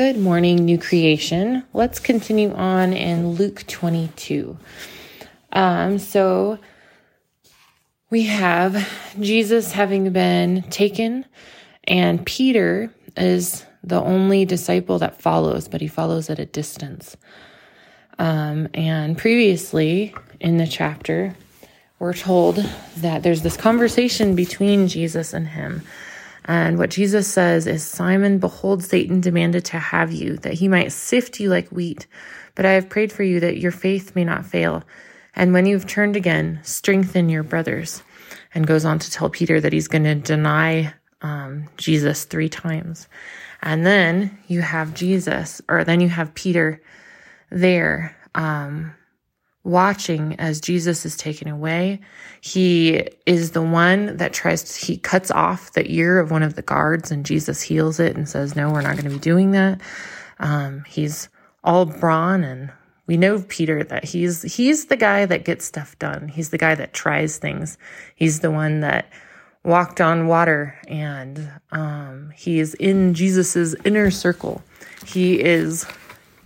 Good morning, new creation. Let's continue on in Luke 22. Um, so we have Jesus having been taken, and Peter is the only disciple that follows, but he follows at a distance. Um, and previously in the chapter, we're told that there's this conversation between Jesus and him. And what Jesus says is Simon, behold, Satan demanded to have you, that he might sift you like wheat. But I have prayed for you that your faith may not fail. And when you've turned again, strengthen your brothers. And goes on to tell Peter that he's going to deny um, Jesus three times. And then you have Jesus, or then you have Peter there um, watching as Jesus is taken away. He is the one that tries to, he cuts off the ear of one of the guards and Jesus heals it and says, no, we're not going to be doing that. Um, he's all brawn and we know Peter that he's, he's the guy that gets stuff done. He's the guy that tries things. He's the one that walked on water and, um, he is in Jesus's inner circle. He is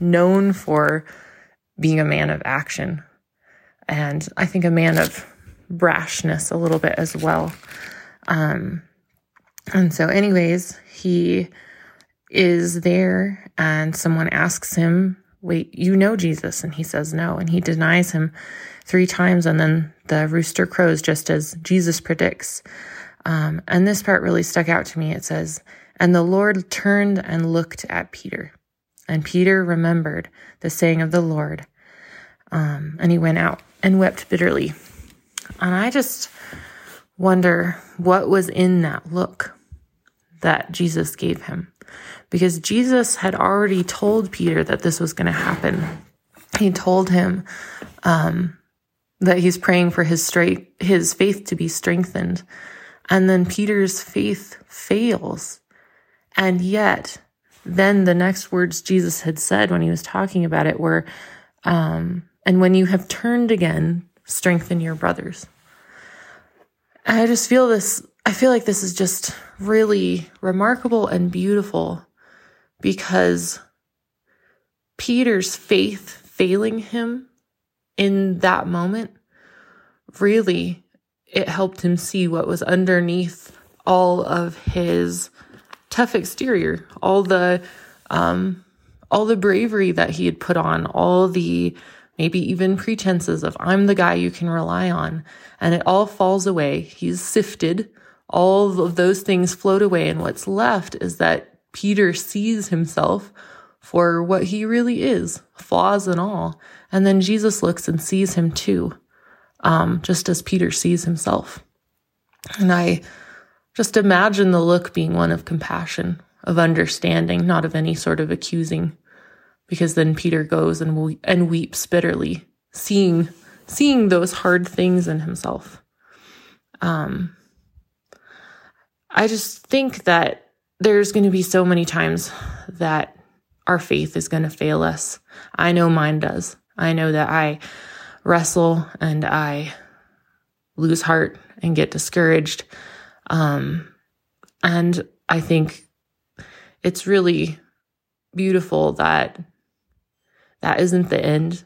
known for being a man of action. And I think a man of brashness a little bit as well. Um, and so, anyways, he is there and someone asks him, Wait, you know Jesus? And he says no. And he denies him three times. And then the rooster crows just as Jesus predicts. Um, and this part really stuck out to me. It says, And the Lord turned and looked at Peter. And Peter remembered the saying of the Lord. Um, and he went out and wept bitterly. And I just wonder what was in that look that Jesus gave him. Because Jesus had already told Peter that this was going to happen. He told him um, that he's praying for his straight his faith to be strengthened. And then Peter's faith fails. And yet then the next words Jesus had said when he was talking about it were, um, and when you have turned again, strengthen your brothers. I just feel this, I feel like this is just really remarkable and beautiful because Peter's faith failing him in that moment really it helped him see what was underneath all of his tough exterior, all the um, all the bravery that he had put on, all the maybe even pretenses of I'm the guy you can rely on, and it all falls away. He's sifted. All of those things float away, and what's left is that Peter sees himself for what he really is, flaws and all. And then Jesus looks and sees him too, um, just as Peter sees himself. And I just imagine the look being one of compassion, of understanding, not of any sort of accusing. Because then Peter goes and, and weeps bitterly, seeing, seeing those hard things in himself. Um, I just think that there's going to be so many times that our faith is going to fail us. I know mine does. I know that I wrestle and I lose heart and get discouraged um, and I think it's really beautiful that that isn't the end,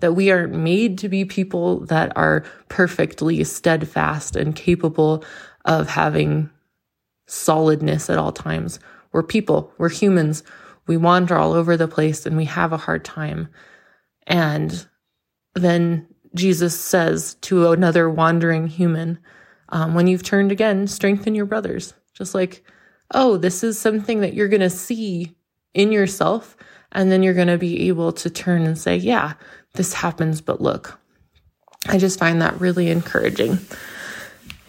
that we aren't made to be people that are perfectly steadfast and capable of having solidness at all times. We're people, we're humans. We wander all over the place and we have a hard time. And then Jesus says to another wandering human, um, when you've turned again, strengthen your brothers. Just like, oh, this is something that you're going to see in yourself. And then you're going to be able to turn and say, yeah, this happens, but look. I just find that really encouraging.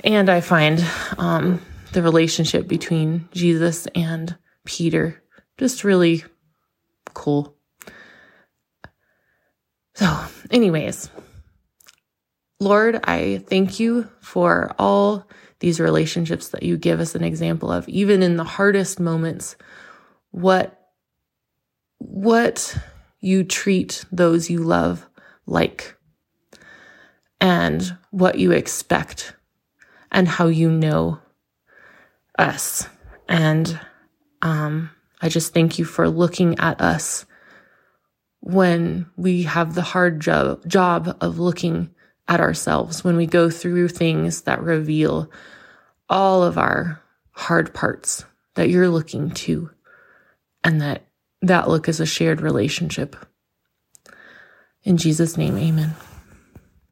And I find um, the relationship between Jesus and Peter just really cool. So, anyways, Lord, I thank you for all these relationships that you give us an example of, even in the hardest moments, what, what you treat those you love like and what you expect and how you know us. And, um, I just thank you for looking at us when we have the hard job, job of looking at ourselves, when we go through things that reveal all of our hard parts that you're looking to and that that look is a shared relationship. In Jesus' name, amen.